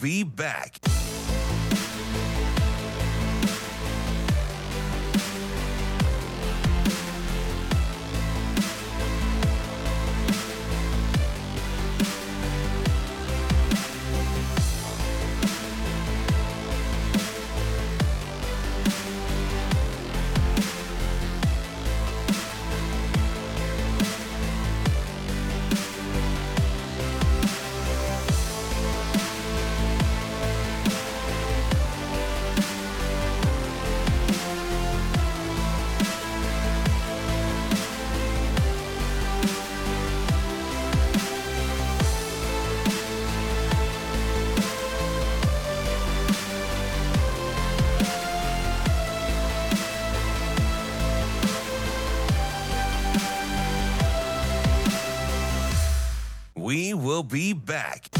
Be back. Be back.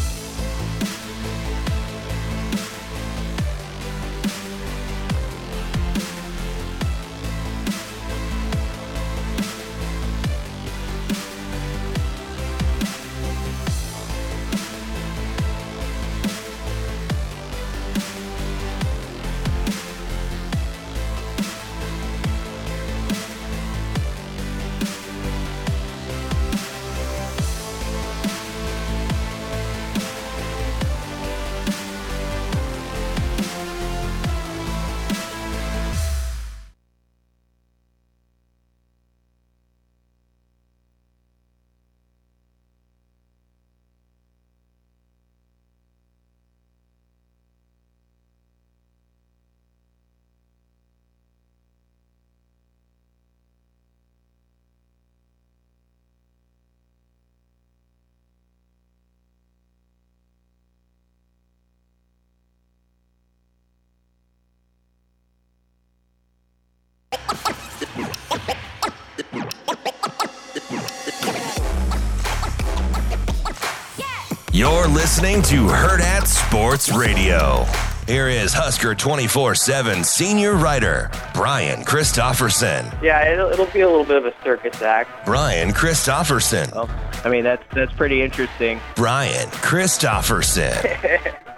You're listening to Hurrdat Sports Radio. Here is Husker 24 7 senior writer, Brian Christopherson. Yeah, it'll, it'll be a little bit of a circus act. Brian Christopherson. Well, oh, I mean, that's that's pretty interesting. Brian Christopherson.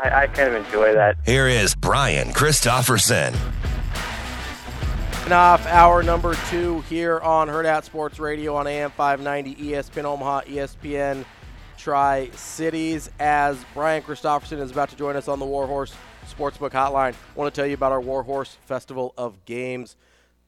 I, I kind of enjoy that. Here is Brian Christopherson. off hour number two here on Hurrdat Sports Radio on AM 590 ESPN Omaha, ESPN Tri Cities. As Brian Christopherson is about to join us on the Warhorse Sportsbook Hotline. I want to tell you about our Warhorse Festival of Games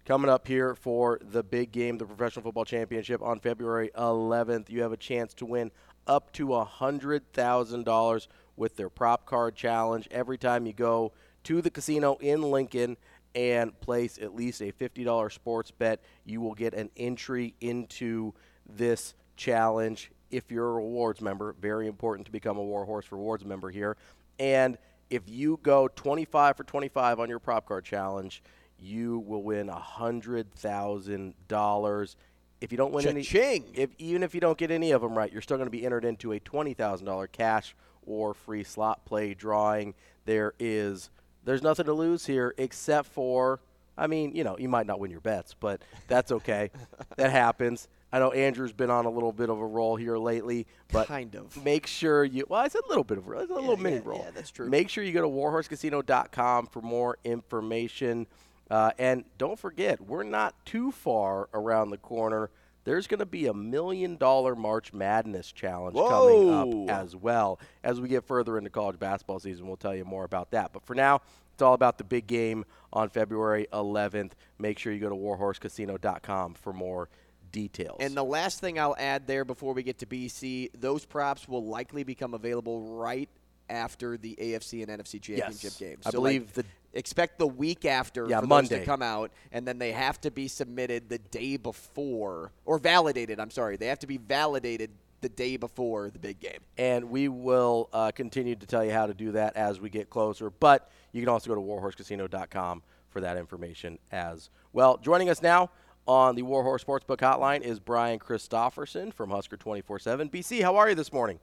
coming up here for the big game, the Professional Football Championship on February 11th. You have a chance to win up to $100,000 with their prop card challenge every time you go to the casino in Lincoln and place at least a $50 sports bet. You will get an entry into this challenge if you're a rewards member. Very important to become a Warhorse Rewards member here. And if you go 25 for 25 on your prop card challenge, you will win $100,000. If you don't win Cha-ching. any, if even if you don't get any of them right, you're still going to be entered into a $20,000 cash or free slot play drawing. There is there's nothing to lose here except for I mean, you know, you might not win your bets, but that's okay. that happens. I know Andrew's been on a little bit of a roll here lately, but Kind of. make sure you. Well, I said a little bit of a, it's a little mini yeah, roll. yeah, that's true. Make sure you go to warhorsecasino.com for more information, uh, and don't forget, we're not too far around the corner. There's going to be a million dollar March Madness challenge Whoa. coming up as well. As we get further into college basketball season, we'll tell you more about that. But for now, it's all about the big game on February 11th. Make sure you go to warhorsecasino.com for more details. And the last thing I'll add there before we get to BC, those props will likely become available right after the AFC and NFC championship Yes. games. I So, like, believe the- expect the week after Yeah, for Monday. to come out, and then they have to be submitted the day before or validated. I'm sorry, they have to be validated the day before the big game. and we will uh, continue to tell you how to do that as we get closer. But you can also go to warhorsecasino.com for that information as well. Joining us now on the Warhorse Sportsbook Hotline is Brian Christopherson from Husker 24 7. BC, how are you this morning?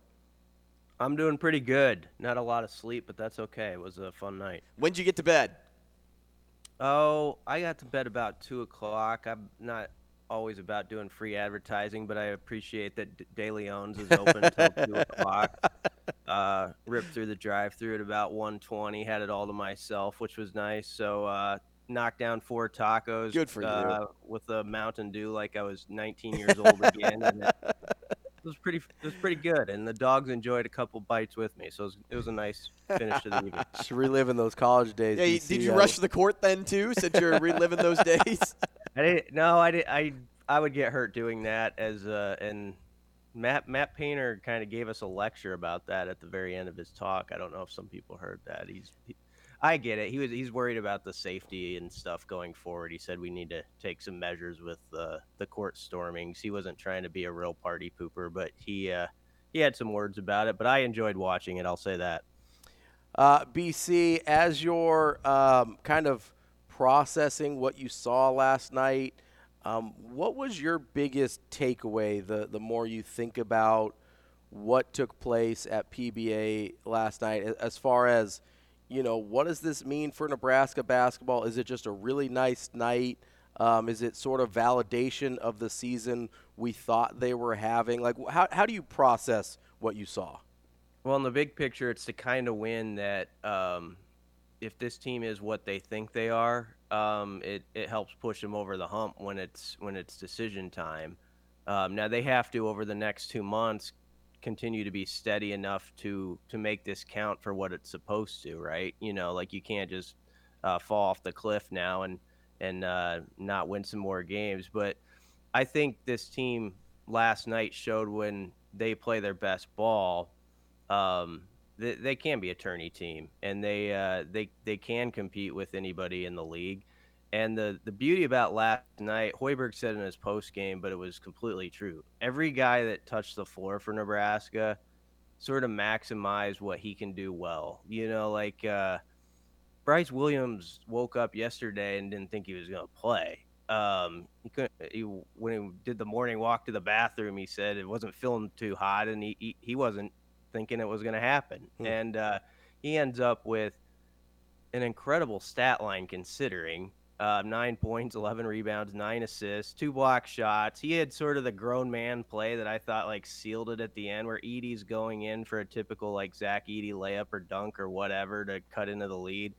I'm doing pretty good. Not a lot of sleep, but that's okay. It was a fun night. When'd you get to bed? Oh, I got to bed about two o'clock. I'm not always about doing free advertising, but I appreciate that D- De Leon's is open until two o'clock. Uh, ripped through the drive-through at about 120, Had it all to myself, which was nice. So uh, knocked down four tacos. Good for you. uh, With a Mountain Dew, like I was 19 years old again. And it, it was pretty. It was pretty good, and the dogs enjoyed a couple bites with me. So it was, it was a nice finish to the evening. Just reliving those college days. Yeah, you- did you Uh, rush the court then too, since you're reliving those days? I didn't. No, I did. I I would get hurt doing that. As uh, and Matt Matt Painter kind of gave us a lecture about that at the very end of his talk. I don't know if some people heard that. He's. He, I get it. He was. He's worried about the safety and stuff going forward. He said we need to take some measures with uh, the court stormings. He wasn't trying to be a real party pooper, but he uh, he had some words about it. But I enjoyed watching it. I'll say that. Uh, BC, as you're um, kind of processing what you saw last night, um, what was your biggest takeaway the, the more you think about what took place at PBA last night as far as, you know, what does this mean for Nebraska basketball? Is it just a really nice night? Um, is it sort of validation of the season we thought they were having? Like, how, how do you process what you saw? Well, in the big picture, it's the kind of win that um, if this team is what they think they are, um, it, it helps push them over the hump when it's when it's decision time. Um, now they have to over the next two months continue to be steady enough to to make this count for what it's supposed to, right? You know, like you can't just uh, fall off the cliff now and and uh, not win some more games. But I think this team last night showed when they play their best ball um, they, they can be a tourney team, and they uh, they they can compete with anybody in the league. And the the beauty about last night, Hoiberg said in his post game, but it was completely true. Every guy that touched the floor for Nebraska sort of maximized what he can do well. You know, like uh, Bryce Williams woke up yesterday and didn't think he was going to play. Um, he couldn't. He, when he did the morning walk to the bathroom, he said it wasn't feeling too hot, and he he, he wasn't thinking it was going to happen. Hmm. And uh, he ends up with an incredible stat line considering uh, nine points, 11 rebounds, nine assists, two block shots. He had sort of the grown man play that I thought like sealed it at the end, where Edey's going in for a typical like Zach Edey layup or dunk or whatever to cut into the lead.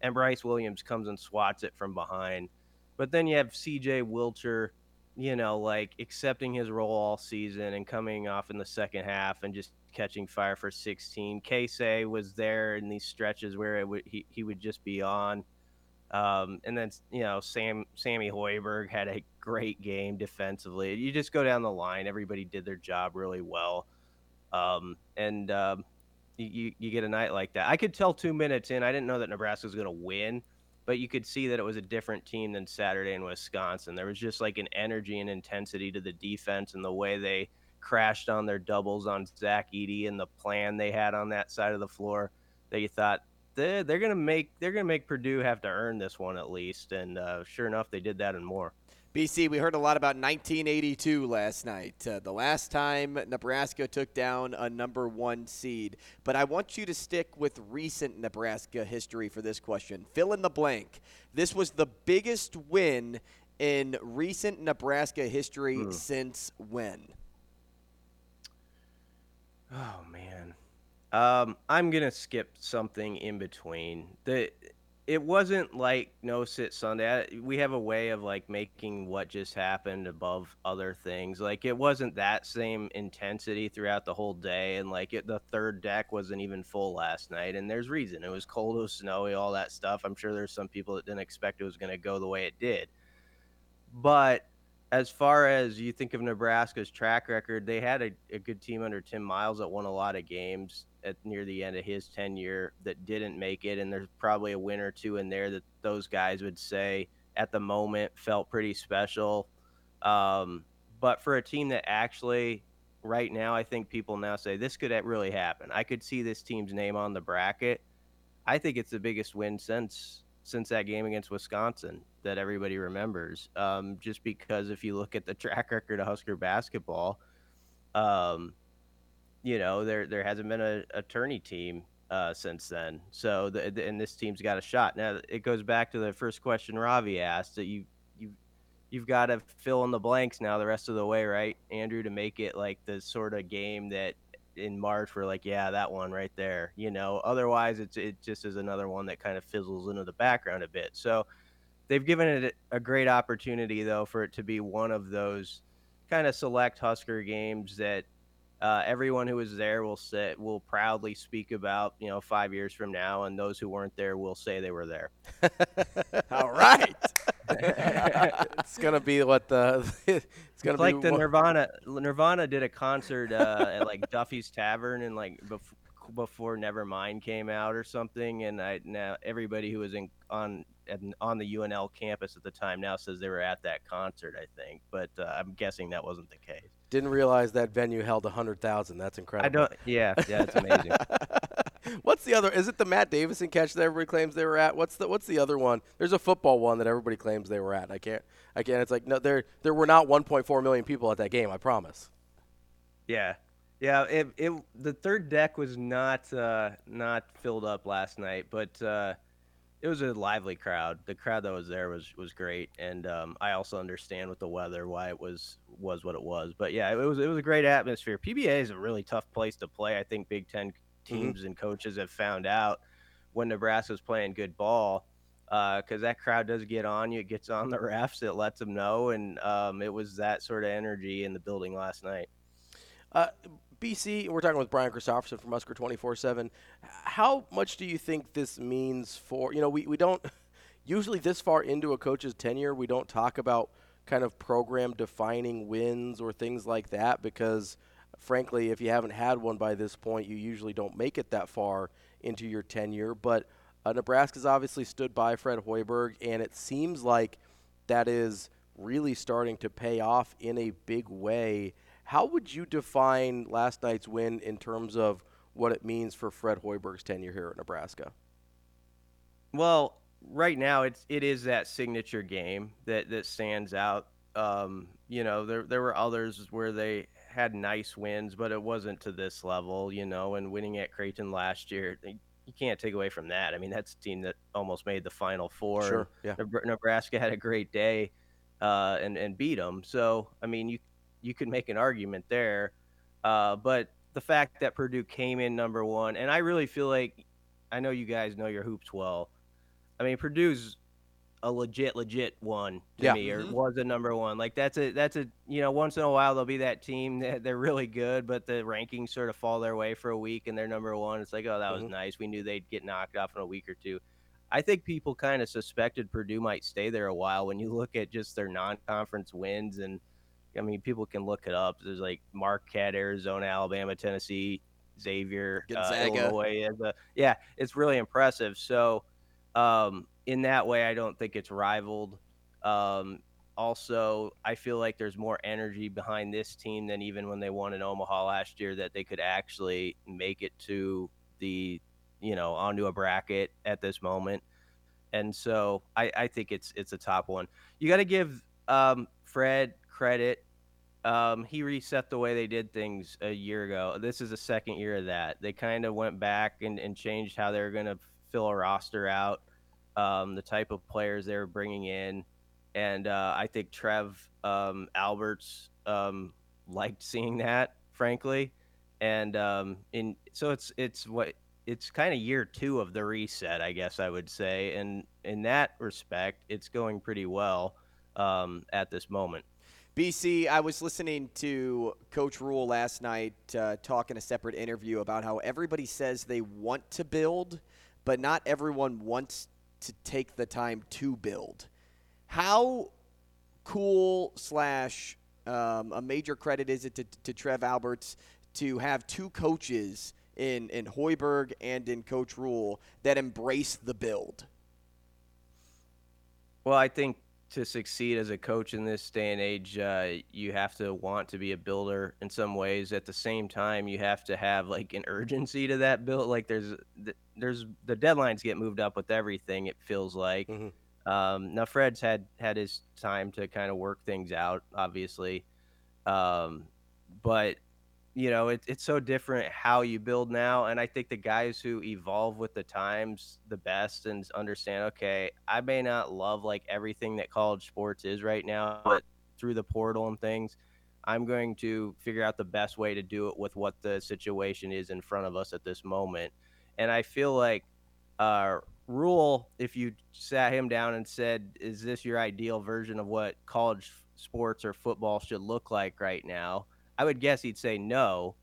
And Bryce Williams comes and swats it from behind. But then you have CJ Wilcher, you know, like accepting his role all season and coming off in the second half and just catching fire for 16. Keisei was there in these stretches where it he, he would just be on. Um, and then you know Sam Sammy Hoiberg had a great game defensively. You just go down the line; everybody did their job really well, um, and um, you you get a night like that. I could tell two minutes in, I didn't know that Nebraska was going to win, but you could see that it was a different team than Saturday in Wisconsin. There was just like an energy and intensity to the defense and the way they crashed on their doubles on Zach Edey and the plan they had on that side of the floor that you thought they're, they're gonna make they're gonna make Purdue have to earn this one at least, and uh, sure enough, they did that and more. BC, we heard a lot about 1982 last night, uh, the last time Nebraska took down a number one seed. But I want you to stick with recent Nebraska history for this question. Fill in the blank. This was the biggest win in recent Nebraska history mm. since when? Oh man, um, I'm gonna skip something in between. The it wasn't like no sit Sunday. we have a way of like making what just happened above other things. Like it wasn't that same intensity throughout the whole day, and like it, the third deck wasn't even full last night. And there's reason. It was cold, it was snowy, all that stuff. I'm sure there's some people that didn't expect it was to go the way it did. But as far as you think of Nebraska's track record, they had a, a, good team under Tim Miles that won a lot of games at near the end of his tenure that didn't make it, and there's probably a win or two in there that those guys would say at the moment felt pretty special. Um, but for a team that actually, right now, I think people now say this could really happen. I could see this team's name on the bracket. I think it's the biggest win since since that game against Wisconsin that everybody remembers. Um, just because if you look at the track record of Husker basketball, um, you know there there hasn't been a, attorney team uh, since then. So the, the, and this team's got a shot. Now it goes back to the first question Ravi asked that you you you've got to fill in the blanks now the rest of the way, right, Andrew, to make it like the sort of game that in March we're like, yeah, that one right there. You know, otherwise it's it just is another one that kind of fizzles into the background a bit. So they've given it a great opportunity though for it to be one of those kind of select Husker games that uh, everyone who was there will say will proudly speak about you know five years from now, and those who weren't there will say they were there. All right. it's gonna be what the it's gonna it's like the Nirvana. Nirvana did a concert uh, at like Duffy's Tavern and like before before Nevermind came out or something, and I now everybody who was in on on the UNL campus at the time now says they were at that concert. I think, but uh, I'm guessing that wasn't the case. Didn't realize that venue held hundred thousand. That's incredible. I don't. Yeah, yeah, it's amazing. what's the other? Is it the Matt Davison catch that everybody claims they were at? What's the What's the other one? There's a football one that everybody claims they were at. I can't. I can't. It's like no, there there were not 1.4 million people at that game. I promise. Yeah, yeah. It, it the third deck was not uh, not filled up last night, but. Uh, it was a lively crowd. The crowd that was there was was great, and um, I also understand with the weather why it was was what it was. But yeah, it was it was a great atmosphere. PBA is a really tough place to play. I think Big Ten mm-hmm. teams mm-hmm. and coaches have found out when Nebraska's playing good ball because uh, that crowd does get on you. It gets on the refs. It lets them know, and um, it was that sort of energy in the building last night. Uh, BC, we're talking with Brian Christopherson from Husker 24 7. How much do you think this means for, you know, we, we don't, usually this far into a coach's tenure, we don't talk about kind of program defining wins or things like that because, frankly, if you haven't had one by this point, you usually don't make it that far into your tenure. But uh, Nebraska's obviously stood by Fred Hoiberg, and it seems like that is really starting to pay off in a big way how would you define last night's win in terms of what it means for Fred Hoiberg's tenure here at Nebraska? Well, right now it's it is that signature game that that stands out. Um, you know, there there were others where they had nice wins, but it wasn't to this level. You know, and winning at Creighton last year, you can't take away from that. I mean, that's a team that almost made the Final Four. Sure, yeah. Nebraska had a great day uh, and and beat them. So, I mean, you you could make an argument there. Uh, but the fact that Purdue came in number one, and I really feel like I know you guys know your hoops well. I mean, Purdue's a legit legit one to Yeah. me, or Mhm. was a number one. Like that's a that's a you know once in a while there'll be that team that they're really good, but the rankings sort of fall their way for a week and they're number one. It's like oh that was Mhm. nice. We knew they'd get knocked off in a week or two. I think people kind of suspected Purdue might stay there a while when you look at just their non-conference wins and I mean people can look it up. There's like Marquette, Arizona, Alabama, Tennessee, Xavier, uh. Illinois. A, yeah, it's really impressive. So um, in that way, I don't think it's rivaled. Um, also, I feel like there's more energy behind this team than even when they won in Omaha last year. That they could actually make it to the, you know, onto a bracket at this moment. And so I, I think it's it's a top one. You got to give um, Fred credit. Um, he reset the way they did things a year ago. This is the second year of that. They kind of went back and, and changed how they were going to fill a roster out, um, the type of players they were bringing in. And uh, I think Trev um, Alberts um, liked seeing that, frankly. And um, in so it's it's what it's kind of year two of the reset, I guess I would say. And in that respect, it's going pretty well um, at this moment. BC, I was listening to Coach Rhule last night uh, talk in a separate interview about how everybody says they want to build, but not everyone wants to take the time to build. How cool slash um, a major credit is it to, to Trev Alberts to have two coaches in, in Hoiberg and in Coach Rhule that embrace the build? Well, I think to succeed as a coach in this day and age, uh, you have to want to be a builder in some ways. At the same time, you have to have like an urgency to that build. Like there's there's the deadlines get moved up with everything. It feels like. Mhm. Um, now Fred's had had his time to kind of work things out, obviously, um, but you know it, it's so different how you build now and i think the guys who evolve with the times the best and understand okay i may not love like everything that college sports is right now but through the portal and things i'm going to figure out the best way to do it with what the situation is in front of us at this moment. And i feel like uh Rhule if you sat him down and said is this your ideal version of what college sports or football should look like right now I would guess he'd say no,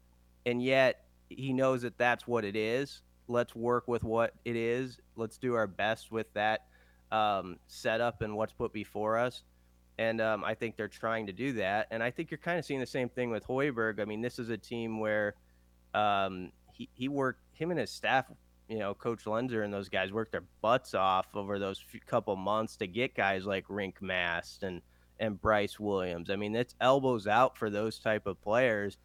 and yet he knows that that's what it is. Let's work with what it is. Let's do our best with that um, setup and what's put before us. And um, I think they're trying to do that. And I think you're kind of seeing the same thing with Hoiberg. I mean, this is a team where um, he, he worked, him and his staff, you know, Coach Loenser and those guys worked their butts off over those few, couple months to get guys like Rienk Mast and and Bryce Williams. I mean, it's elbows out for those type of players.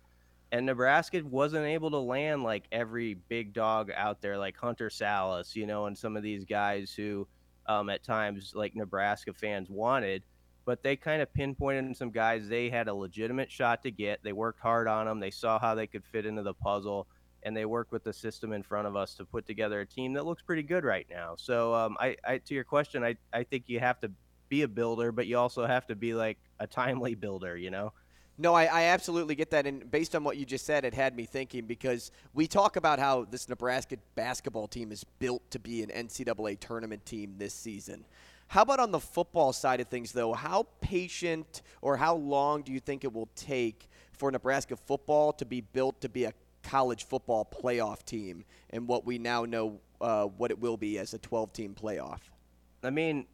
And Nebraska wasn't able to land like every big dog out there, like Hunter Sallis, you know, and some of these guys who, um, at times, like Nebraska fans wanted. But they kind of pinpointed some guys they had a legitimate shot to get. They worked hard on them. They saw how they could fit into the puzzle, and they worked with the system in front of us to put together a team that looks pretty good right now. So, um, I, I, to your question, I, I think you have to be a builder, but you also have to be like a timely builder, you know? No, I, I, absolutely get that. And based on what you just said, it had me thinking because we talk about how this Nebraska basketball team is built to be an NCAA tournament team this season. How about on the football side of things, though? How patient or how long do you think it will take for Nebraska football to be built to be a college football playoff team and what we now know uh, what it will be as a 12 team playoff? I mean,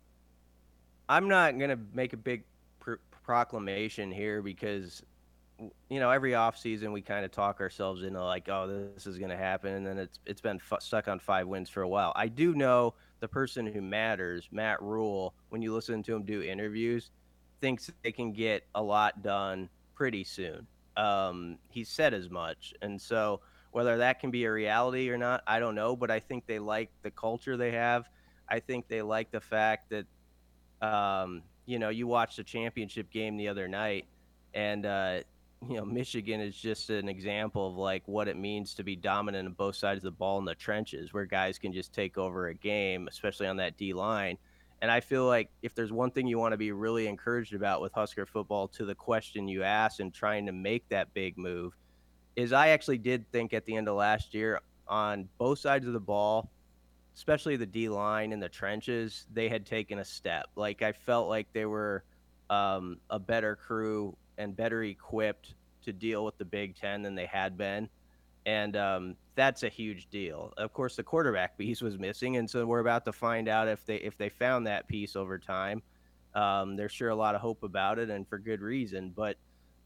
I'm not going to make a big pr- proclamation here because you know every offseason we kind of talk ourselves into like oh this is going to happen and then it's it's been f- stuck on 5 wins for a while. I do know the person who matters, Matt Rhule, when you listen to him do interviews, thinks they can get a lot done pretty soon. Um, he said as much. And so whether that can be a reality or not, I don't know, but I think they like the culture they have. I think they like the fact that um, you know, you watched the championship game the other night, and uh, you know, Michigan is just an example of like what it means to be dominant on both sides of the ball in the trenches, where guys can just take over a game, especially on that D line. And I feel like if there's one thing you want to be really encouraged about with Husker football, to the question you asked and trying to make that big move, is I actually did think at the end of last year on both sides of the ball, especially the D line in the trenches, they had taken a step. Like I felt like they were um, a better crew and better equipped to deal with the Big Ten than they had been, and um, that's a huge deal. Of course, the quarterback piece was missing, and so we're about to find out if they if they found that piece over time. Um, there's sure a lot of hope about it, and for good reason. But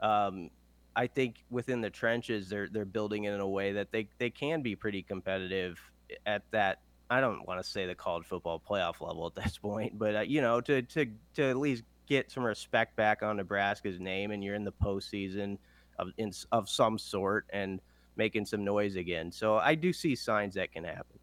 um, I think within the trenches, they're they're building it in a way that they they can be pretty competitive at that. I don't want to say the college football playoff level at this point, but uh, you know, to to to at least get some respect back on Nebraska's name, and you're in the postseason of in, of some sort, and making some noise again. So I do see signs that can happen.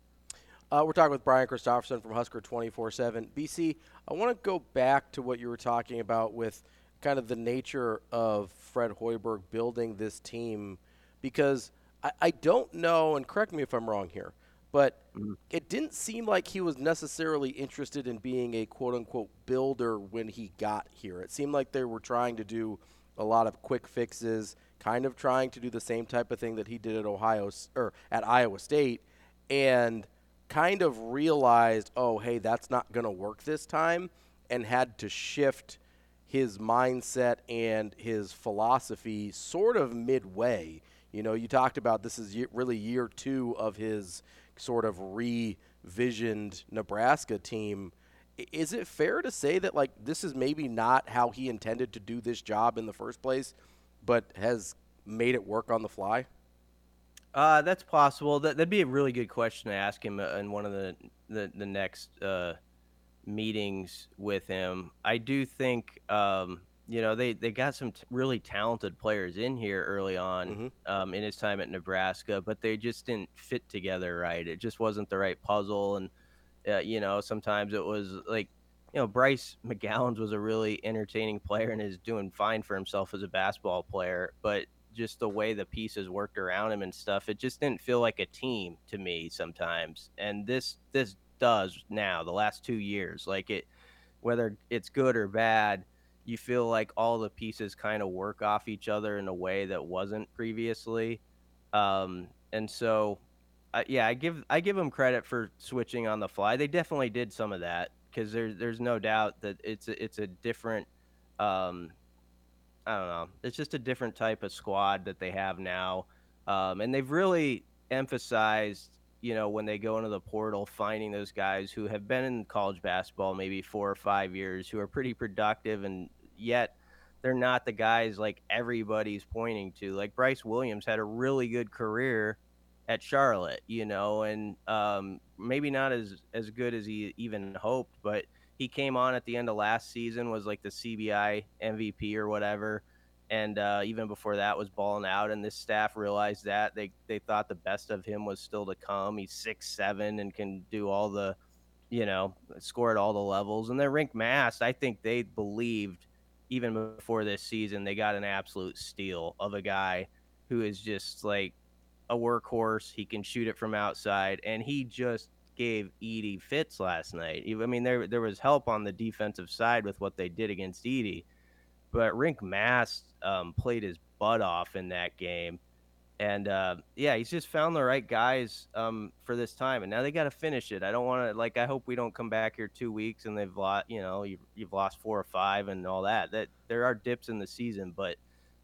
Uh, we're talking with Brian Christopherson from Husker 24 7. BC, I want to go back to what you were talking about with kind of the nature of Fred Hoiberg building this team because I, I don't know, and correct me if I'm wrong here, but mm-hmm. it didn't seem like he was necessarily interested in being a quote unquote builder when he got here. It seemed like they were trying to do a lot of quick fixes, kind of trying to do the same type of thing that he did at Ohio or at Iowa State, and kind of realized, oh, hey, that's not going to work this time, and had to shift his mindset and his philosophy sort of midway. You know, you talked about this is really year two of his sort of revisioned Nebraska team. Is it fair to say that, like, this is maybe not how he intended to do this job in the first place, but has made it work on the fly? Uh, that's possible. That, that'd be a really good question to ask him in one of the, the, the next uh, meetings with him. I do think, um, you know, they, they got some t- really talented players in here early on mm-hmm. um, in his time at Nebraska, but they just didn't fit together right. It just wasn't the right puzzle. And, uh, you know, sometimes it was like, you know, Bryce McGowens was a really entertaining player and is doing fine for himself as a basketball player, but just the way the pieces worked around him and stuff, it just didn't feel like a team to me sometimes. And this this does now the last two years like it whether it's good or bad you feel like all the pieces kind of work off each other in a way that wasn't previously. Um, and so uh, yeah i give i give them credit for switching on the fly. They definitely did some of that because there's there's no doubt that it's a, it's a different um, i don't know it's just a different type of squad that they have now. Um, and they've really emphasized you know, when they go into the portal, finding those guys who have been in college basketball maybe four or five years, who are pretty productive, and yet they're not the guys like everybody's pointing to. Like Bryce Williams had a really good career at Charlotte, you know, and um, maybe not as as good as he even hoped, but he came on at the end of last season, was like the CBI MVP or whatever and uh, even before that was balling out. And this staff realized that they they thought the best of him was still to come. He's six seven and can do all the, you know, score at all the levels. And then Rienk Mast, I think they believed even before this season they got an absolute steal of a guy who is just like a workhorse. He can shoot it from outside, and he just gave Edey fits last night. I mean, there there was help on the defensive side with what they did against Edey but Rienk Mast um, played his butt off in that game. And uh, yeah, he's just found the right guys um, for this time, and now they got to finish it. I don't want to like. I hope we don't come back here two weeks and they've lost. You know, you've, you've lost four or five and all that. That there are dips in the season, but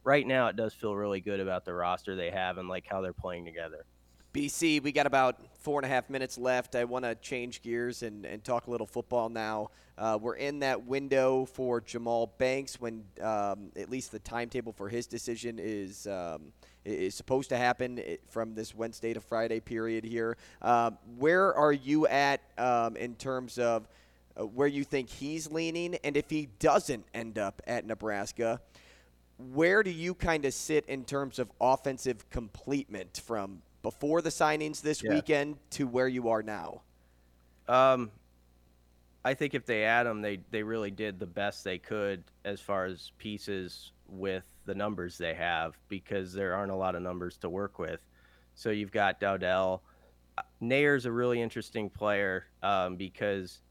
right now it does feel really good about the roster they have and like how they're playing together. BC, we got about four and a half minutes left. I want to change gears and, and talk a little football now. Uh, we're in that window for Jamal Banks when um, at least the timetable for his decision is um, is supposed to happen from this Wednesday to Friday period here. Uh, where are you at um, in terms of uh, where you think he's leaning, and if he doesn't end up at Nebraska? Where do you kind of sit in terms of offensive completement from before the signings this yeah. weekend to where you are now? Um, I think if they add them, they they really did the best they could as far as pieces with the numbers they have because there aren't a lot of numbers to work with. So you've got Dowdell. Neyor's a really interesting player um, because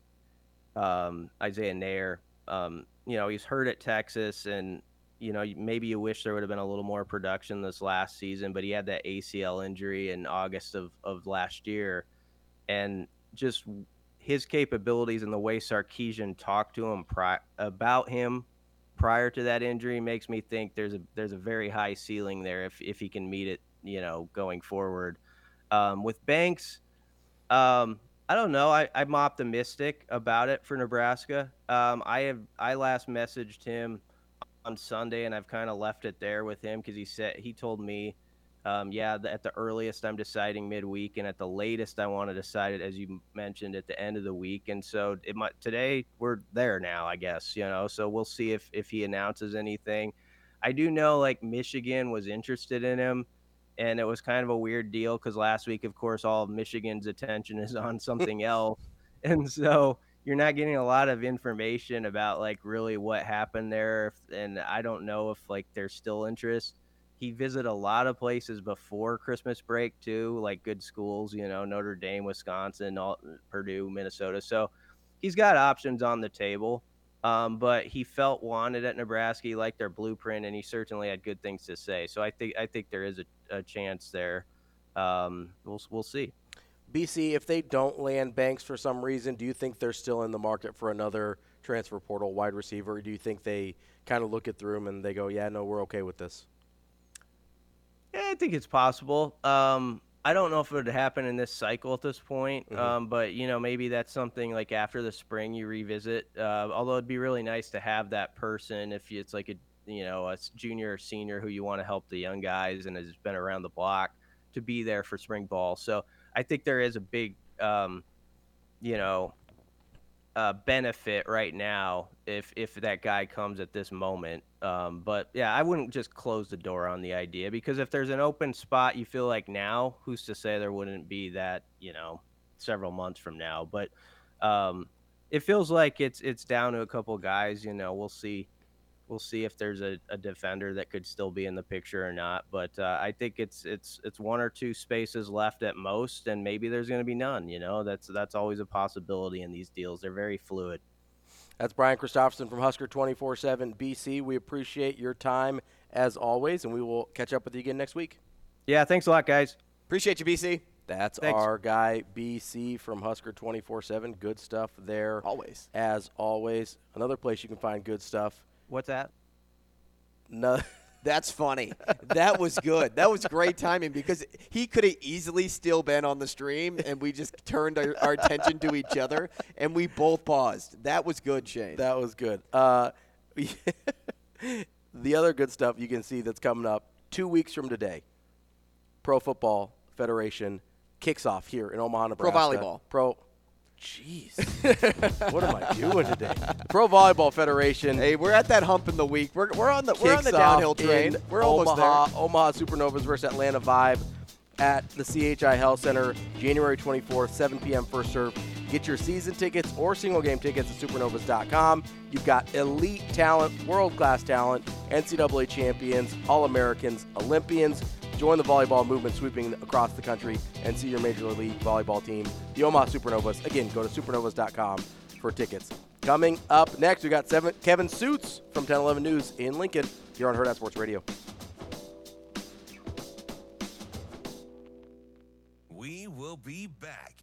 um, Isaiah Neyor, um, you know, he's hurt at Texas and you know, maybe you wish there would have been a little more production this last season, but he had that ACL injury in August of, of last year. And just his capabilities and the way Sarkisian talked to him pri- about him prior to that injury makes me think there's a there's a very high ceiling there if if he can meet it, you know, going forward. Um, with Banks, um, I don't know. I, I'm optimistic about it for Nebraska. Um, I have I last messaged him on Sunday, and I've kind of left it there with him because he said he told me um, yeah, at the earliest, I'm deciding midweek, and at the latest, I want to decide it, as you mentioned, at the end of the week. And so it might today we're there now, I guess. You know, so we'll see if if he announces anything. I do know like Michigan was interested in him, and it was kind of a weird deal because last week, of course, all of Michigan's attention is on something else, and so you're not getting a lot of information about like really what happened there, and I don't know if like there's still interest he visited a lot of places before Christmas break too, like good schools, you know, Notre Dame, Wisconsin, all, Purdue, Minnesota. So he's got options on the table. Um, but he felt wanted at Nebraska. He liked their blueprint, and he certainly had good things to say. So I think I think there is a, a chance there. Um, we'll we'll see. BC, if they don't land Banks for some reason, do you think they're still in the market for another transfer portal wide receiver? Or do you think they kind of look it through and they go, "Yeah, no, we're okay with this"? Yeah, I think it's possible. Um, I don't know if it would happen in this cycle at this point, mm-hmm. um, but you know maybe that's something like after the spring you revisit. Uh, although it'd be really nice to have that person if it's like a you know a junior or senior who you want to help the young guys and has been around the block to be there for spring ball. So I think there is a big um, you know uh, benefit right now if if that guy comes at this moment. Um, but yeah, I wouldn't just close the door on the idea because if there's an open spot, you feel like now, who's to say there wouldn't be that you know several months from now? But um, it feels like it's it's down to a couple guys. You know, we'll see we'll see if there's a, a, defender that could still be in the picture or not. But uh, I think it's it's it's one or two spaces left at most, and maybe there's going to be none. You know, that's that's always a possibility in these deals. They're very fluid. That's Brian Christopherson from Husker 24/7 BC. We appreciate your time as always, and we will catch up with you again next week. Yeah, thanks a lot, guys. Appreciate you, BC. That's Thanks. our guy, BC from Husker 24 7. Good stuff there. Always. As always. Another place you can find good stuff What's that? No. That's funny. that was good. That was great timing because he could have easily still been on the stream, and we just turned our, our, attention to each other, and we both paused. That was good, Shane. That was good. Uh, the other good stuff you can see that's coming up two weeks from today. Pro Football Federation kicks off here in Omaha, Nebraska. Pro volleyball. Pro Jeez. what am I doing today? Pro Volleyball Federation. Hey, we're at that hump in the week. We're, we're on the we're on the downhill train. We're Omaha, almost there. Omaha Supernovas versus Atlanta Vibe at the CHI Health Center, January 24th, 7 p.m. first serve. Get your season tickets or single game tickets at supernovas.com. You've got elite talent, world class talent, NCAA champions, All Americans, Olympians. Join the volleyball movement sweeping across the country and see your Major League Volleyball team, the Omaha Supernovas. Again, go to supernovas.com for tickets. Coming up next, we got seven, Kevin Sjuts from 1011 News in Lincoln here on Hurrdat Sports Radio. We will be back